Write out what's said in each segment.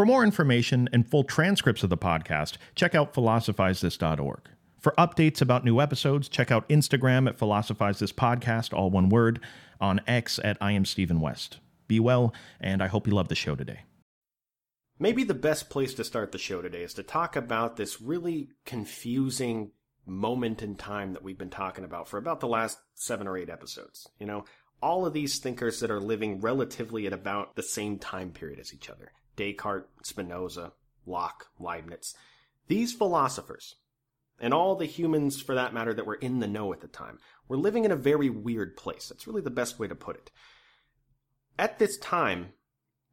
For more information and full transcripts of the podcast, check out philosophizethis.org. For updates about new episodes, check out Instagram at Philosophize This Podcast, all one word, on X at I am Stephen West. Be well, and I hope you love the show today. Maybe the best place to start the show today is to talk about this really confusing moment in time that we've been talking about for about the last seven or eight episodes. You know, all of these thinkers that are living relatively at about the same time period as each other Descartes, Spinoza, Locke, Leibniz. These philosophers, and all the humans for that matter that were in the know at the time, were living in a very weird place. That's really the best way to put it. At this time,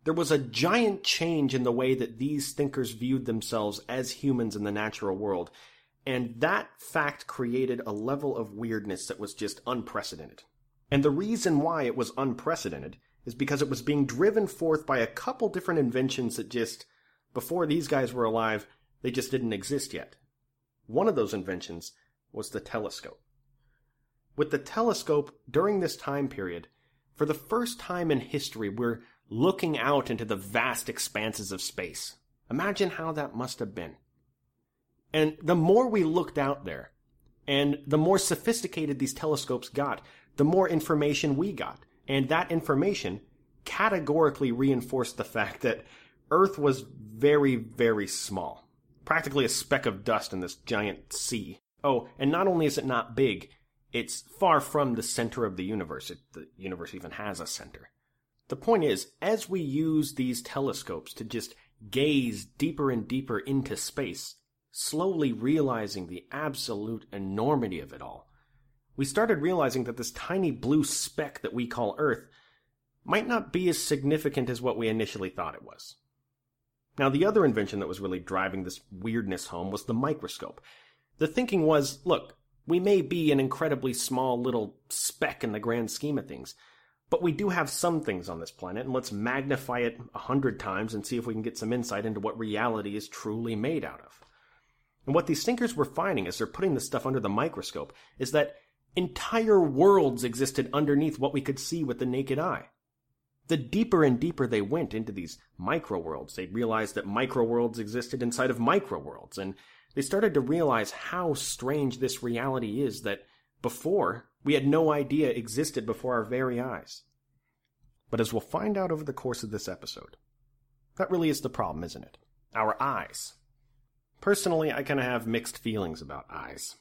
there was a giant change in the way that these thinkers viewed themselves as humans in the natural world, and that fact created a level of weirdness that was just unprecedented. And the reason why it was unprecedented is because it was being driven forth by a couple different inventions that just, before these guys were alive, they just didn't exist yet. One of those inventions was the telescope. With the telescope, during this time period, for the first time in history, we're looking out into the vast expanses of space. Imagine how that must have been. And the more we looked out there, and the more sophisticated these telescopes got, the more information we got. And that information categorically reinforced the fact that Earth was very, very small. Practically a speck of dust in this giant sea. Oh, and not only is it not big, it's far from the center of the universe. It, the universe even has a center. The point is, as we use these telescopes to just gaze deeper and deeper into space, slowly realizing the absolute enormity of it all, we started realizing that this tiny blue speck that we call Earth might not be as significant as what we initially thought it was. Now, the other invention that was really driving this weirdness home was the microscope. The thinking was look, we may be an incredibly small little speck in the grand scheme of things, but we do have some things on this planet, and let's magnify it a hundred times and see if we can get some insight into what reality is truly made out of. And what these thinkers were finding as they're putting this stuff under the microscope is that Entire worlds existed underneath what we could see with the naked eye. The deeper and deeper they went into these micro worlds, they realized that micro worlds existed inside of micro worlds, and they started to realize how strange this reality is that before we had no idea existed before our very eyes. But as we'll find out over the course of this episode, that really is the problem, isn't it? Our eyes. Personally, I kind of have mixed feelings about eyes.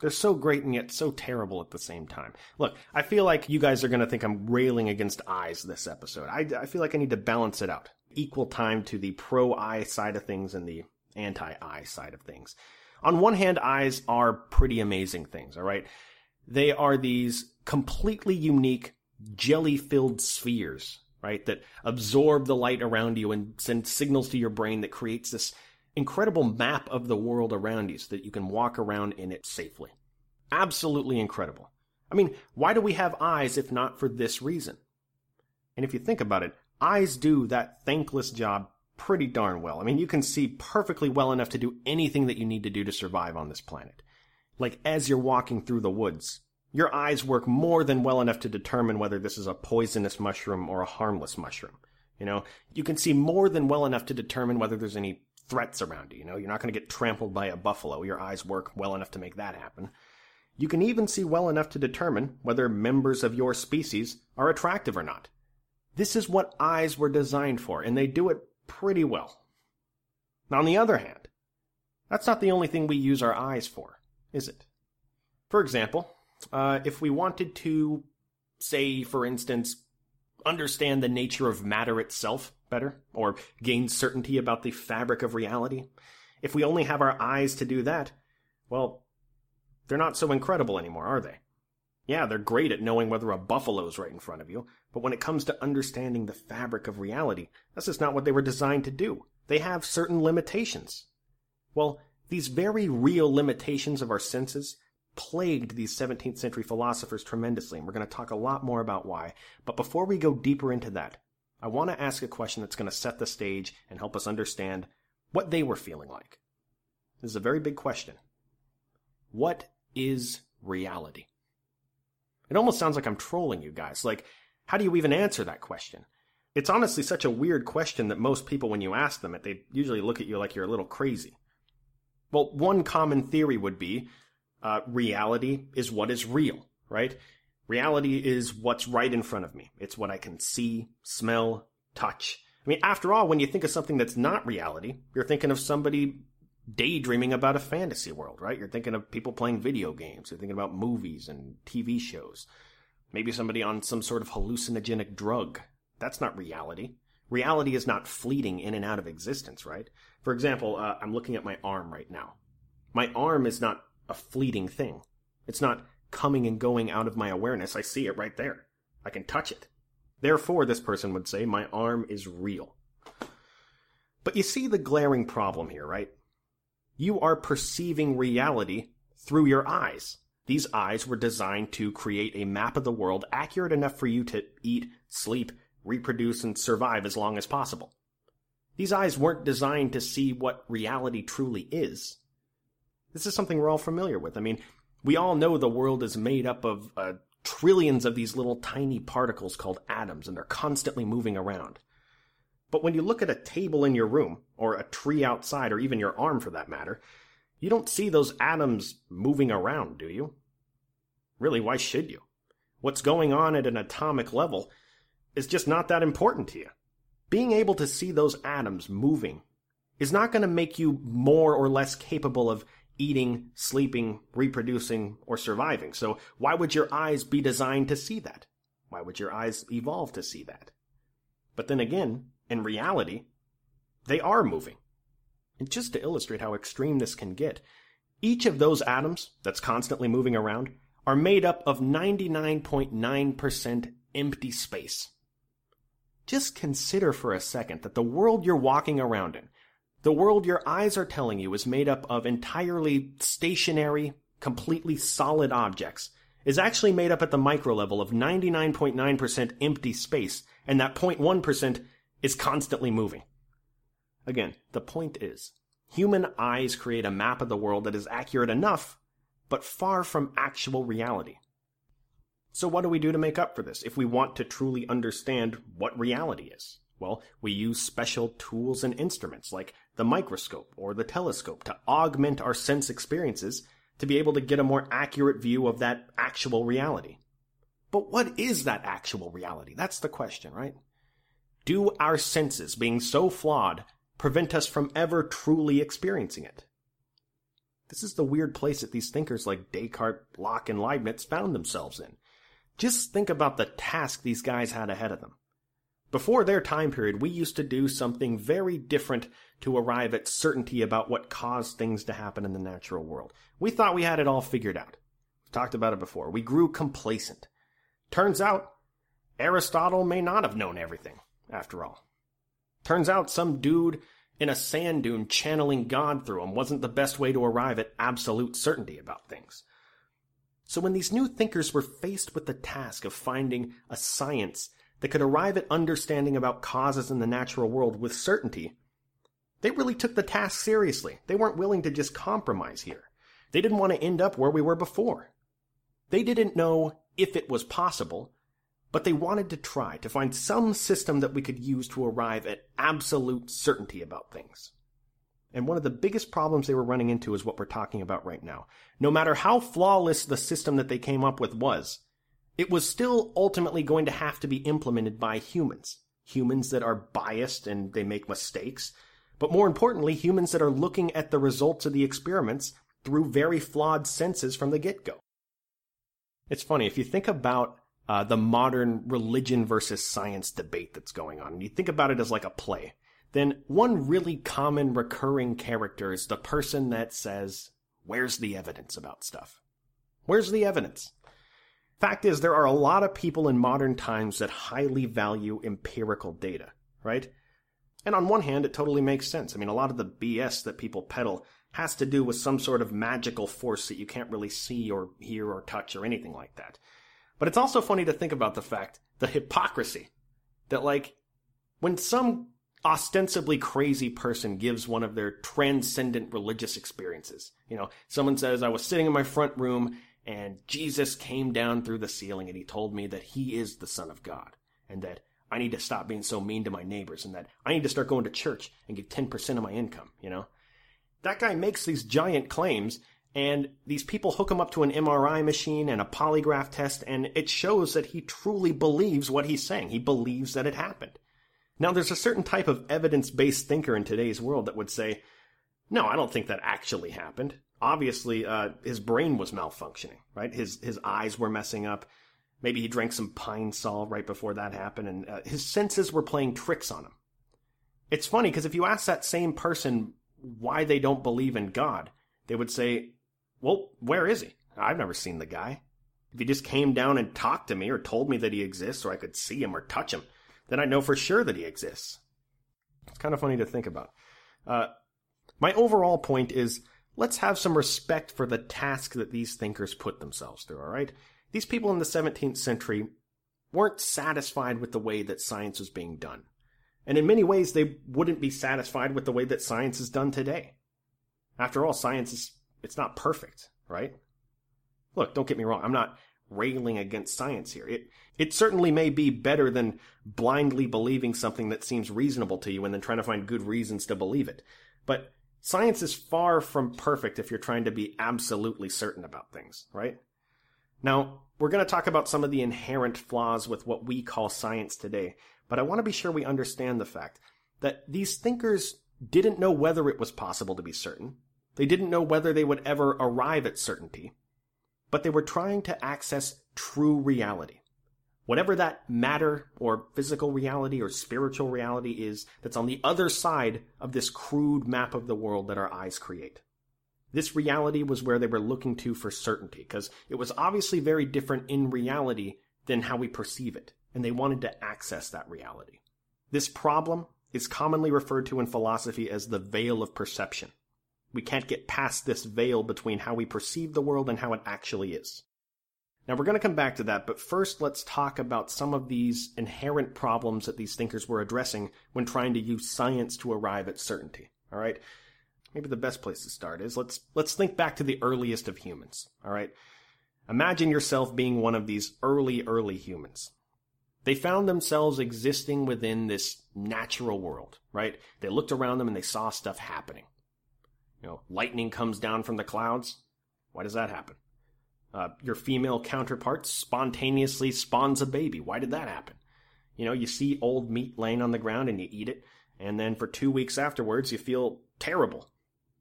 They're so great and yet so terrible at the same time. Look, I feel like you guys are going to think I'm railing against eyes this episode. I, I feel like I need to balance it out. Equal time to the pro eye side of things and the anti eye side of things. On one hand, eyes are pretty amazing things, alright? They are these completely unique jelly filled spheres, right? That absorb the light around you and send signals to your brain that creates this incredible map of the world around you so that you can walk around in it safely. Absolutely incredible. I mean, why do we have eyes if not for this reason? And if you think about it, eyes do that thankless job pretty darn well. I mean, you can see perfectly well enough to do anything that you need to do to survive on this planet. Like as you're walking through the woods, your eyes work more than well enough to determine whether this is a poisonous mushroom or a harmless mushroom. You know, you can see more than well enough to determine whether there's any threats around you. You know, you're not going to get trampled by a buffalo. Your eyes work well enough to make that happen. You can even see well enough to determine whether members of your species are attractive or not. This is what eyes were designed for, and they do it pretty well. Now, on the other hand, that's not the only thing we use our eyes for, is it? For example, uh, if we wanted to, say, for instance, understand the nature of matter itself better, or gain certainty about the fabric of reality. If we only have our eyes to do that, well, they're not so incredible anymore, are they? Yeah, they're great at knowing whether a buffalo's right in front of you, but when it comes to understanding the fabric of reality, that's just not what they were designed to do. They have certain limitations. Well, these very real limitations of our senses plagued these 17th century philosophers tremendously, and we're going to talk a lot more about why. But before we go deeper into that, I want to ask a question that's going to set the stage and help us understand what they were feeling like. This is a very big question. What is reality? It almost sounds like I'm trolling you guys. Like, how do you even answer that question? It's honestly such a weird question that most people, when you ask them it, they usually look at you like you're a little crazy. Well, one common theory would be uh, reality is what is real, right? Reality is what's right in front of me. It's what I can see, smell, touch. I mean, after all, when you think of something that's not reality, you're thinking of somebody daydreaming about a fantasy world, right? You're thinking of people playing video games. You're thinking about movies and TV shows. Maybe somebody on some sort of hallucinogenic drug. That's not reality. Reality is not fleeting in and out of existence, right? For example, uh, I'm looking at my arm right now. My arm is not a fleeting thing. It's not coming and going out of my awareness. I see it right there. I can touch it. Therefore, this person would say, my arm is real. But you see the glaring problem here, right? You are perceiving reality through your eyes. These eyes were designed to create a map of the world accurate enough for you to eat, sleep, reproduce, and survive as long as possible. These eyes weren't designed to see what reality truly is. This is something we're all familiar with. I mean, we all know the world is made up of uh, trillions of these little tiny particles called atoms, and they're constantly moving around. But when you look at a table in your room, or a tree outside, or even your arm for that matter, you don't see those atoms moving around, do you? Really, why should you? What's going on at an atomic level is just not that important to you. Being able to see those atoms moving is not going to make you more or less capable of eating, sleeping, reproducing, or surviving. So why would your eyes be designed to see that? Why would your eyes evolve to see that? But then again, in reality, they are moving. And just to illustrate how extreme this can get, each of those atoms that's constantly moving around are made up of 99.9% empty space. Just consider for a second that the world you're walking around in, the world your eyes are telling you is made up of entirely stationary, completely solid objects, is actually made up at the micro level of 99.9% empty space, and that 0.1% is constantly moving. Again, the point is, human eyes create a map of the world that is accurate enough, but far from actual reality. So what do we do to make up for this if we want to truly understand what reality is? Well, we use special tools and instruments like the microscope or the telescope to augment our sense experiences to be able to get a more accurate view of that actual reality. But what is that actual reality? That's the question, right? Do our senses, being so flawed, prevent us from ever truly experiencing it? This is the weird place that these thinkers like Descartes, Locke, and Leibniz found themselves in. Just think about the task these guys had ahead of them. Before their time period, we used to do something very different to arrive at certainty about what caused things to happen in the natural world. We thought we had it all figured out. We've talked about it before. We grew complacent. Turns out, Aristotle may not have known everything, after all. Turns out some dude in a sand dune channeling God through him wasn't the best way to arrive at absolute certainty about things. So when these new thinkers were faced with the task of finding a science that could arrive at understanding about causes in the natural world with certainty, they really took the task seriously. They weren't willing to just compromise here. They didn't want to end up where we were before. They didn't know if it was possible, but they wanted to try to find some system that we could use to arrive at absolute certainty about things. And one of the biggest problems they were running into is what we're talking about right now. No matter how flawless the system that they came up with was, it was still ultimately going to have to be implemented by humans. Humans that are biased and they make mistakes. But more importantly, humans that are looking at the results of the experiments through very flawed senses from the get-go. It's funny, if you think about uh, the modern religion versus science debate that's going on, and you think about it as like a play, then one really common recurring character is the person that says, Where's the evidence about stuff? Where's the evidence? Fact is, there are a lot of people in modern times that highly value empirical data, right? And on one hand, it totally makes sense. I mean, a lot of the BS that people peddle has to do with some sort of magical force that you can't really see or hear or touch or anything like that. But it's also funny to think about the fact, the hypocrisy, that like, when some ostensibly crazy person gives one of their transcendent religious experiences, you know, someone says, I was sitting in my front room and Jesus came down through the ceiling and he told me that he is the Son of God and that I need to stop being so mean to my neighbors and that I need to start going to church and give 10% of my income, you know? That guy makes these giant claims and these people hook him up to an MRI machine and a polygraph test and it shows that he truly believes what he's saying. He believes that it happened. Now there's a certain type of evidence-based thinker in today's world that would say, no, I don't think that actually happened. Obviously, uh, his brain was malfunctioning, right? His, his eyes were messing up Maybe he drank some Pine-Sol right before that happened, and uh, his senses were playing tricks on him. It's funny because if you ask that same person why they don't believe in God, they would say, Well, where is he? I've never seen the guy. If he just came down and talked to me or told me that he exists or I could see him or touch him, then I know for sure that he exists. It's kind of funny to think about. Uh, my overall point is let's have some respect for the task that these thinkers put themselves through, all right? These people in the 17th century weren't satisfied with the way that science was being done. And in many ways, they wouldn't be satisfied with the way that science is done today. After all, science is, it's not perfect, right? Look, don't get me wrong. I'm not railing against science here. It, it certainly may be better than blindly believing something that seems reasonable to you and then trying to find good reasons to believe it. But science is far from perfect if you're trying to be absolutely certain about things, right? Now, we're going to talk about some of the inherent flaws with what we call science today, but I want to be sure we understand the fact that these thinkers didn't know whether it was possible to be certain. They didn't know whether they would ever arrive at certainty, but they were trying to access true reality. Whatever that matter or physical reality or spiritual reality is that's on the other side of this crude map of the world that our eyes create. This reality was where they were looking to for certainty, because it was obviously very different in reality than how we perceive it, and they wanted to access that reality. This problem is commonly referred to in philosophy as the veil of perception. We can't get past this veil between how we perceive the world and how it actually is. Now we're going to come back to that, but first let's talk about some of these inherent problems that these thinkers were addressing when trying to use science to arrive at certainty. All right maybe the best place to start is let's let's think back to the earliest of humans. All right. Imagine yourself being one of these early early humans. They found themselves existing within this natural world, right? They looked around them and they saw stuff happening. You know, lightning comes down from the clouds. Why does that happen? Uh, your female counterpart spontaneously spawns a baby. Why did that happen? You know, you see old meat laying on the ground and you eat it, and then for two weeks afterwards you feel terrible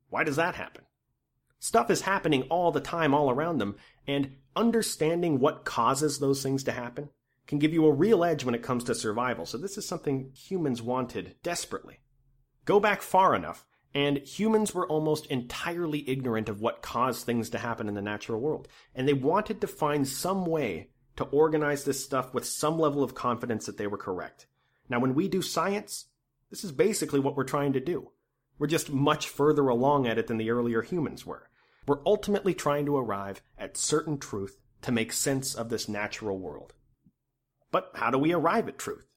why does that happen? Stuff is happening all the time all around them, and understanding what causes those things to happen can give you a real edge when it comes to survival. So this is something humans wanted desperately. Go back far enough, and humans were almost entirely ignorant of what caused things to happen in the natural world. And they wanted to find some way to organize this stuff with some level of confidence that they were correct. Now, when we do science, this is basically what we're trying to do. We're just much further along at it than the earlier humans were. We're ultimately trying to arrive at certain truth to make sense of this natural world. But how do we arrive at truth?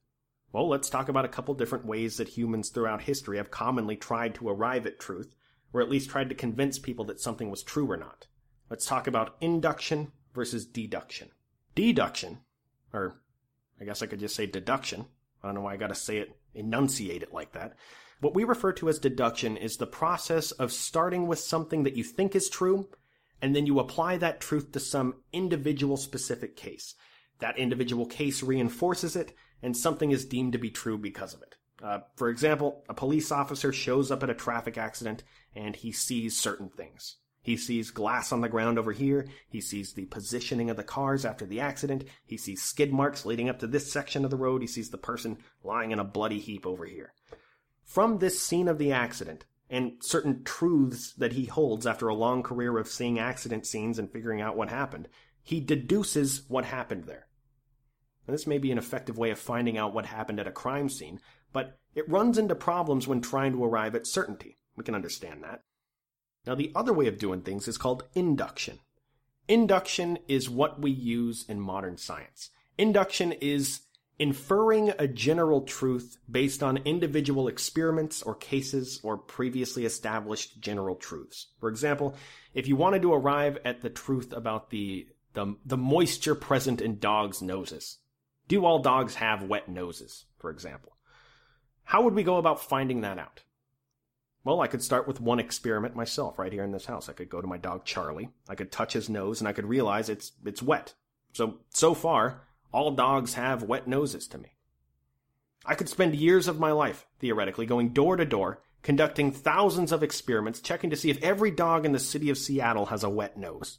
Well, let's talk about a couple different ways that humans throughout history have commonly tried to arrive at truth, or at least tried to convince people that something was true or not. Let's talk about induction versus deduction. Deduction, or I guess I could just say deduction. I don't know why I gotta say it, enunciate it like that. What we refer to as deduction is the process of starting with something that you think is true, and then you apply that truth to some individual specific case. That individual case reinforces it, and something is deemed to be true because of it. Uh, for example, a police officer shows up at a traffic accident and he sees certain things. He sees glass on the ground over here. He sees the positioning of the cars after the accident. He sees skid marks leading up to this section of the road. He sees the person lying in a bloody heap over here. From this scene of the accident, and certain truths that he holds after a long career of seeing accident scenes and figuring out what happened, he deduces what happened there. Now, this may be an effective way of finding out what happened at a crime scene, but it runs into problems when trying to arrive at certainty. We can understand that. Now, the other way of doing things is called induction. Induction is what we use in modern science. Induction is inferring a general truth based on individual experiments or cases or previously established general truths. For example, if you wanted to arrive at the truth about the, the, the moisture present in dogs' noses, Do all dogs have wet noses, for example? How would we go about finding that out? Well, I could start with one experiment myself right here in this house. I could go to my dog Charlie. I could touch his nose and I could realize it's it's wet. So so far, all dogs have wet noses to me. I could spend years of my life, theoretically, going door to door, conducting thousands of experiments, checking to see if every dog in the city of Seattle has a wet nose.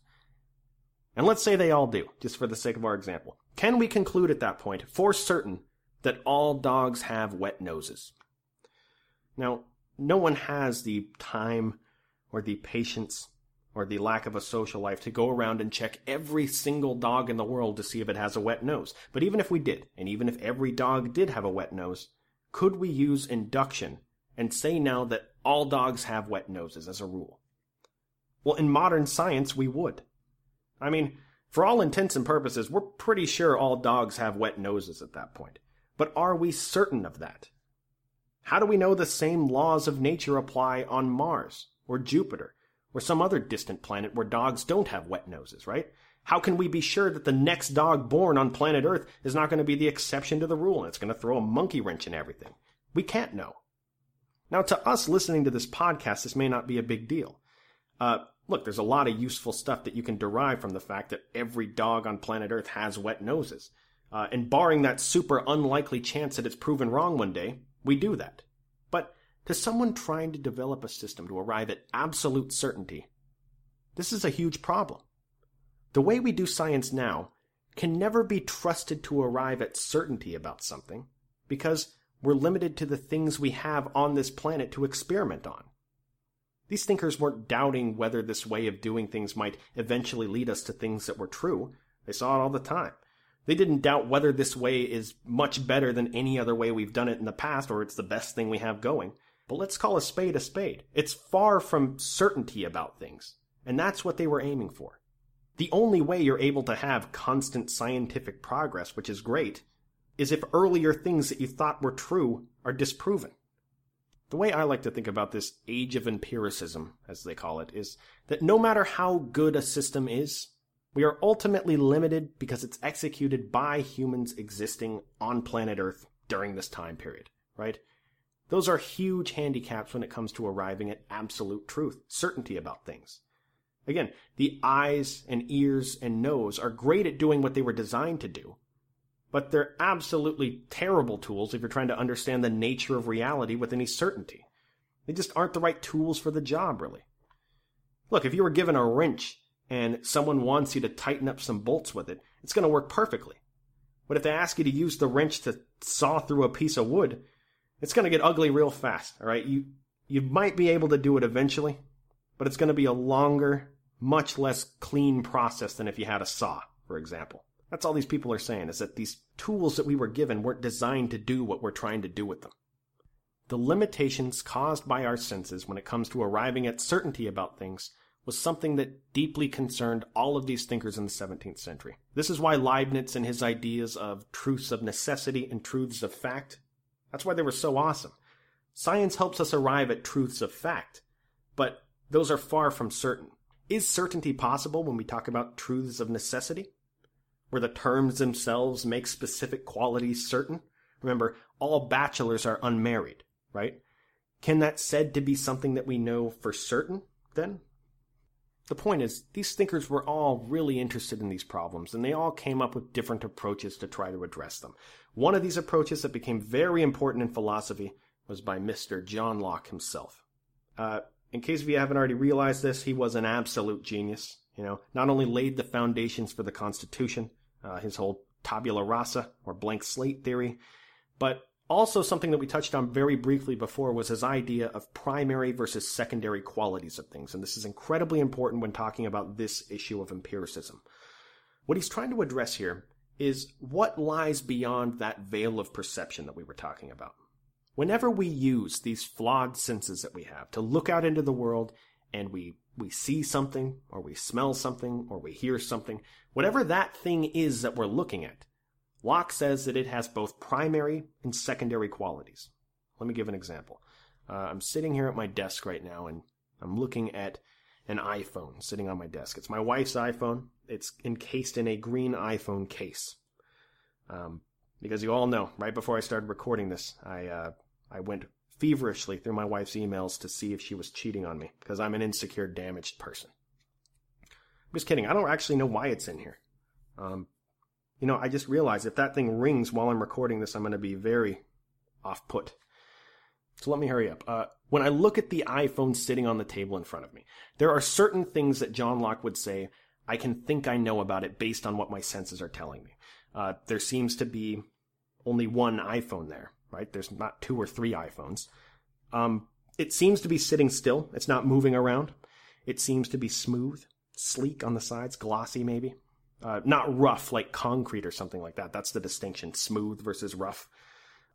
And let's say they all do, just for the sake of our example. Can we conclude at that point, for certain, that all dogs have wet noses? Now, no one has the time or the patience or the lack of a social life to go around and check every single dog in the world to see if it has a wet nose. But even if we did, and even if every dog did have a wet nose, could we use induction and say now that all dogs have wet noses as a rule? Well, in modern science, we would. I mean, for all intents and purposes, we're pretty sure all dogs have wet noses at that point. But are we certain of that? How do we know the same laws of nature apply on Mars or Jupiter or some other distant planet where dogs don't have wet noses, right? How can we be sure that the next dog born on planet Earth is not going to be the exception to the rule and it's going to throw a monkey wrench in everything? We can't know. Now, to us listening to this podcast, this may not be a big deal. Uh, look, there's a lot of useful stuff that you can derive from the fact that every dog on planet Earth has wet noses. Uh, and barring that super unlikely chance that it's proven wrong one day, we do that. But to someone trying to develop a system to arrive at absolute certainty, this is a huge problem. The way we do science now can never be trusted to arrive at certainty about something because we're limited to the things we have on this planet to experiment on. These thinkers weren't doubting whether this way of doing things might eventually lead us to things that were true. They saw it all the time. They didn't doubt whether this way is much better than any other way we've done it in the past or it's the best thing we have going. But let's call a spade a spade. It's far from certainty about things. And that's what they were aiming for. The only way you're able to have constant scientific progress, which is great, is if earlier things that you thought were true are disproven. The way I like to think about this age of empiricism, as they call it, is that no matter how good a system is, we are ultimately limited because it's executed by humans existing on planet Earth during this time period, right? Those are huge handicaps when it comes to arriving at absolute truth, certainty about things. Again, the eyes and ears and nose are great at doing what they were designed to do, but they're absolutely terrible tools if you're trying to understand the nature of reality with any certainty. They just aren't the right tools for the job, really. Look, if you were given a wrench and someone wants you to tighten up some bolts with it, it's going to work perfectly. But if they ask you to use the wrench to saw through a piece of wood, it's going to get ugly real fast, all right? You you might be able to do it eventually, but it's going to be a longer, much less clean process than if you had a saw, for example. That's all these people are saying is that these tools that we were given weren't designed to do what we're trying to do with them. The limitations caused by our senses when it comes to arriving at certainty about things was something that deeply concerned all of these thinkers in the 17th century. This is why Leibniz and his ideas of truths of necessity and truths of fact, that's why they were so awesome. Science helps us arrive at truths of fact, but those are far from certain. Is certainty possible when we talk about truths of necessity? Where the terms themselves make specific qualities certain. Remember, all bachelors are unmarried, right? Can that said to be something that we know for certain, then? The point is, these thinkers were all really interested in these problems, and they all came up with different approaches to try to address them. One of these approaches that became very important in philosophy was by Mr. John Locke himself. Uh, in case you haven't already realized this, he was an absolute genius. You know, not only laid the foundations for the Constitution, uh, his whole tabula rasa or blank slate theory. But also something that we touched on very briefly before was his idea of primary versus secondary qualities of things. And this is incredibly important when talking about this issue of empiricism. What he's trying to address here is what lies beyond that veil of perception that we were talking about. Whenever we use these flawed senses that we have to look out into the world and we we see something or we smell something or we hear something, whatever that thing is that we're looking at, Locke says that it has both primary and secondary qualities. Let me give an example. Uh, I'm sitting here at my desk right now and I'm looking at an iPhone sitting on my desk. It's my wife's iPhone. It's encased in a green iPhone case. Um, because you all know, right before I started recording this, I uh, I went feverishly through my wife's emails to see if she was cheating on me because I'm an insecure, damaged person. I'm just kidding. I don't actually know why it's in here. Um, you know, I just realized if that thing rings while I'm recording this, I'm going to be very off put. So let me hurry up. Uh, when I look at the iPhone sitting on the table in front of me, there are certain things that John Locke would say I can think I know about it based on what my senses are telling me. Uh, there seems to be only one iPhone there, right? There's not two or three iPhones. Um, it seems to be sitting still. It's not moving around. It seems to be smooth, sleek on the sides, glossy maybe. Uh, not rough like concrete or something like that. That's the distinction. Smooth versus rough.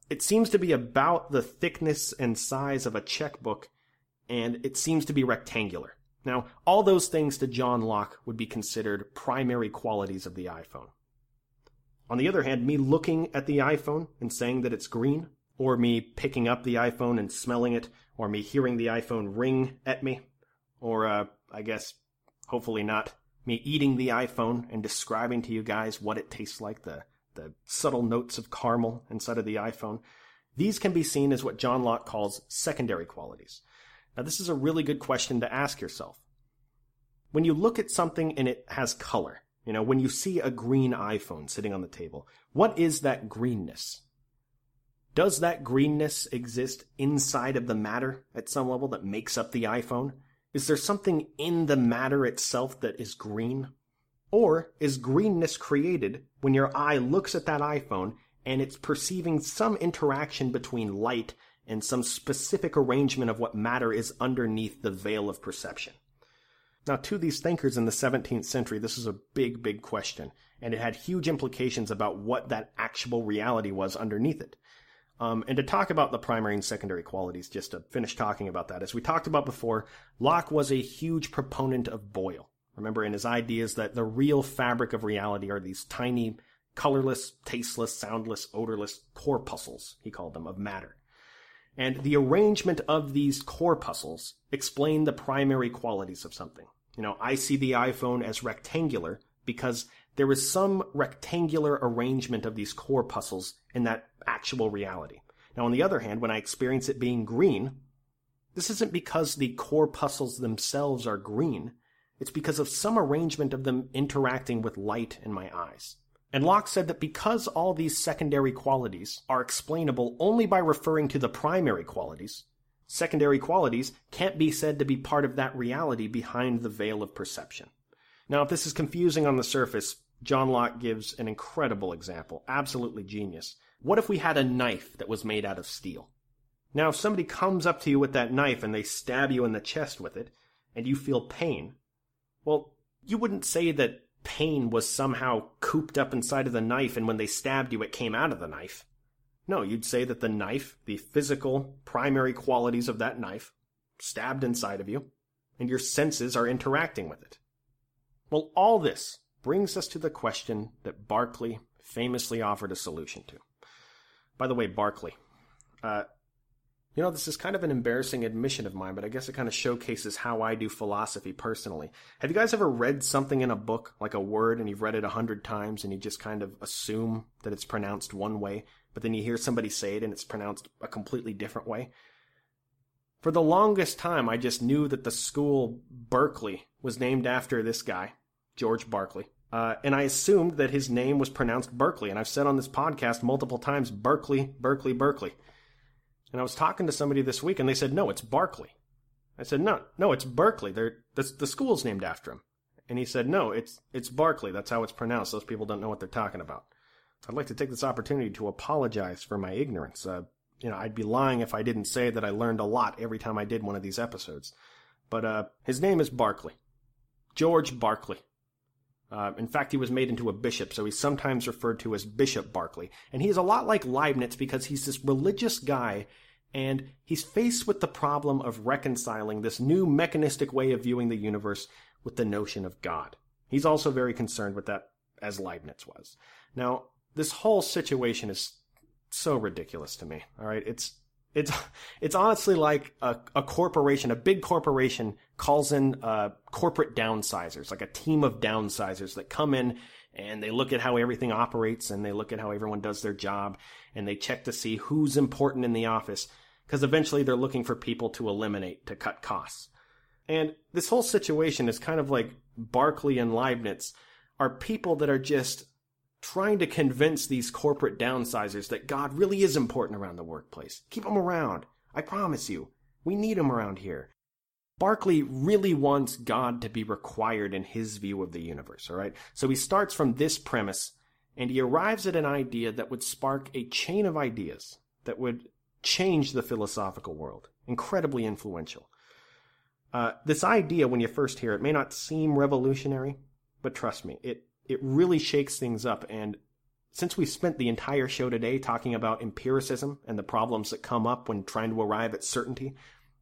It seems to be about the thickness and size of a checkbook, and it seems to be rectangular. Now, all those things to John Locke would be considered primary qualities of the iPhone. On the other hand, me looking at the iPhone and saying that it's green, or me picking up the iPhone and smelling it, or me hearing the iPhone ring at me, or, uh, I guess, hopefully not, me eating the iPhone and describing to you guys what it tastes like, the, the subtle notes of caramel inside of the iPhone. These can be seen as what John Locke calls secondary qualities. Now, this is a really good question to ask yourself. When you look at something and it has color, you know, when you see a green iPhone sitting on the table, what is that greenness? Does that greenness exist inside of the matter at some level that makes up the iPhone? Is there something in the matter itself that is green? Or is greenness created when your eye looks at that iPhone and it's perceiving some interaction between light and some specific arrangement of what matter is underneath the veil of perception? Now, to these thinkers in the 17th century, this is a big, big question, and it had huge implications about what that actual reality was underneath it. Um, and to talk about the primary and secondary qualities, just to finish talking about that, as we talked about before, Locke was a huge proponent of Boyle. Remember in his ideas that the real fabric of reality are these tiny, colorless, tasteless, soundless, odorless corpuscles, he called them, of matter. And the arrangement of these corpuscles explain the primary qualities of something. You know, I see the iPhone as rectangular because there is some rectangular arrangement of these corpuscles in that actual reality. Now, on the other hand, when I experience it being green, this isn't because the corpuscles themselves are green. It's because of some arrangement of them interacting with light in my eyes. And Locke said that because all these secondary qualities are explainable only by referring to the primary qualities, secondary qualities can't be said to be part of that reality behind the veil of perception. Now, if this is confusing on the surface, John Locke gives an incredible example, absolutely genius. What if we had a knife that was made out of steel? Now, if somebody comes up to you with that knife and they stab you in the chest with it, and you feel pain, well, you wouldn't say that pain was somehow cooped up inside of the knife and when they stabbed you it came out of the knife. No, you'd say that the knife, the physical primary qualities of that knife, stabbed inside of you, and your senses are interacting with it. Well, all this brings us to the question that Berkeley famously offered a solution to. By the way, Berkeley, uh, you know, this is kind of an embarrassing admission of mine, but I guess it kind of showcases how I do philosophy personally. Have you guys ever read something in a book, like a word, and you've read it a hundred times and you just kind of assume that it's pronounced one way, but then you hear somebody say it and it's pronounced a completely different way? For the longest time, I just knew that the school Berkeley was named after this guy, George Berkeley. Uh, and I assumed that his name was pronounced Berkeley. And I've said on this podcast multiple times, Berkeley, Berkeley, Berkeley. And I was talking to somebody this week and they said, no, it's Barkley. I said, no, no, it's Berkeley. They're, the, the school's named after him. And he said, no, it's, it's Barkley. That's how it's pronounced. Those people don't know what they're talking about. I'd like to take this opportunity to apologize for my ignorance. Uh, you know, I'd be lying if I didn't say that I learned a lot every time I did one of these episodes. But, uh, his name is Barkley. George Barkley. Uh, in fact, he was made into a bishop, so he's sometimes referred to as Bishop Berkeley. And he is a lot like Leibniz because he's this religious guy, and he's faced with the problem of reconciling this new mechanistic way of viewing the universe with the notion of God. He's also very concerned with that, as Leibniz was. Now, this whole situation is so ridiculous to me. All right, it's it's it's honestly like a, a corporation, a big corporation calls in uh, corporate downsizers, like a team of downsizers that come in and they look at how everything operates and they look at how everyone does their job and they check to see who's important in the office because eventually they're looking for people to eliminate to cut costs. And this whole situation is kind of like Berkeley and Leibniz are people that are just trying to convince these corporate downsizers that God really is important around the workplace. Keep them around. I promise you. We need them around here. Berkeley really wants God to be required in his view of the universe, all right? So he starts from this premise and he arrives at an idea that would spark a chain of ideas that would change the philosophical world. Incredibly influential. Uh, this idea, when you first hear it, may not seem revolutionary, but trust me, it, it really shakes things up. And since we spent the entire show today talking about empiricism and the problems that come up when trying to arrive at certainty,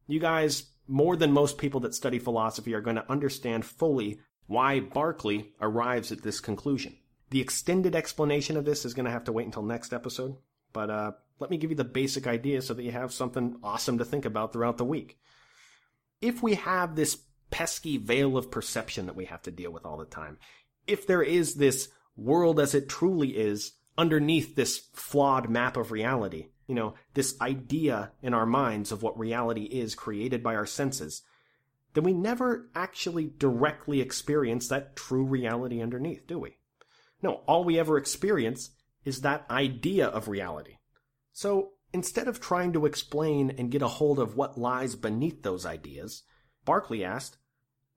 you guys more than most people that study philosophy are going to understand fully why Berkeley arrives at this conclusion. The extended explanation of this is going to have to wait until next episode, but uh, let me give you the basic idea so that you have something awesome to think about throughout the week. If we have this pesky veil of perception that we have to deal with all the time, if there is this world as it truly is underneath this flawed map of reality, you know, this idea in our minds of what reality is created by our senses, then we never actually directly experience that true reality underneath, do we? No, all we ever experience is that idea of reality. So instead of trying to explain and get a hold of what lies beneath those ideas, Berkeley asked,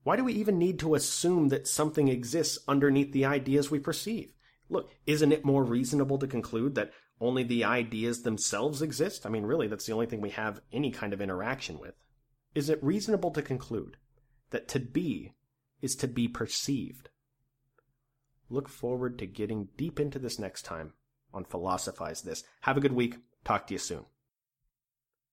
why do we even need to assume that something exists underneath the ideas we perceive? Look, isn't it more reasonable to conclude that only the ideas themselves exist? I mean, really, that's the only thing we have any kind of interaction with. Is it reasonable to conclude that to be is to be perceived? Look forward to getting deep into this next time on Philosophize This. Have a good week. Talk to you soon.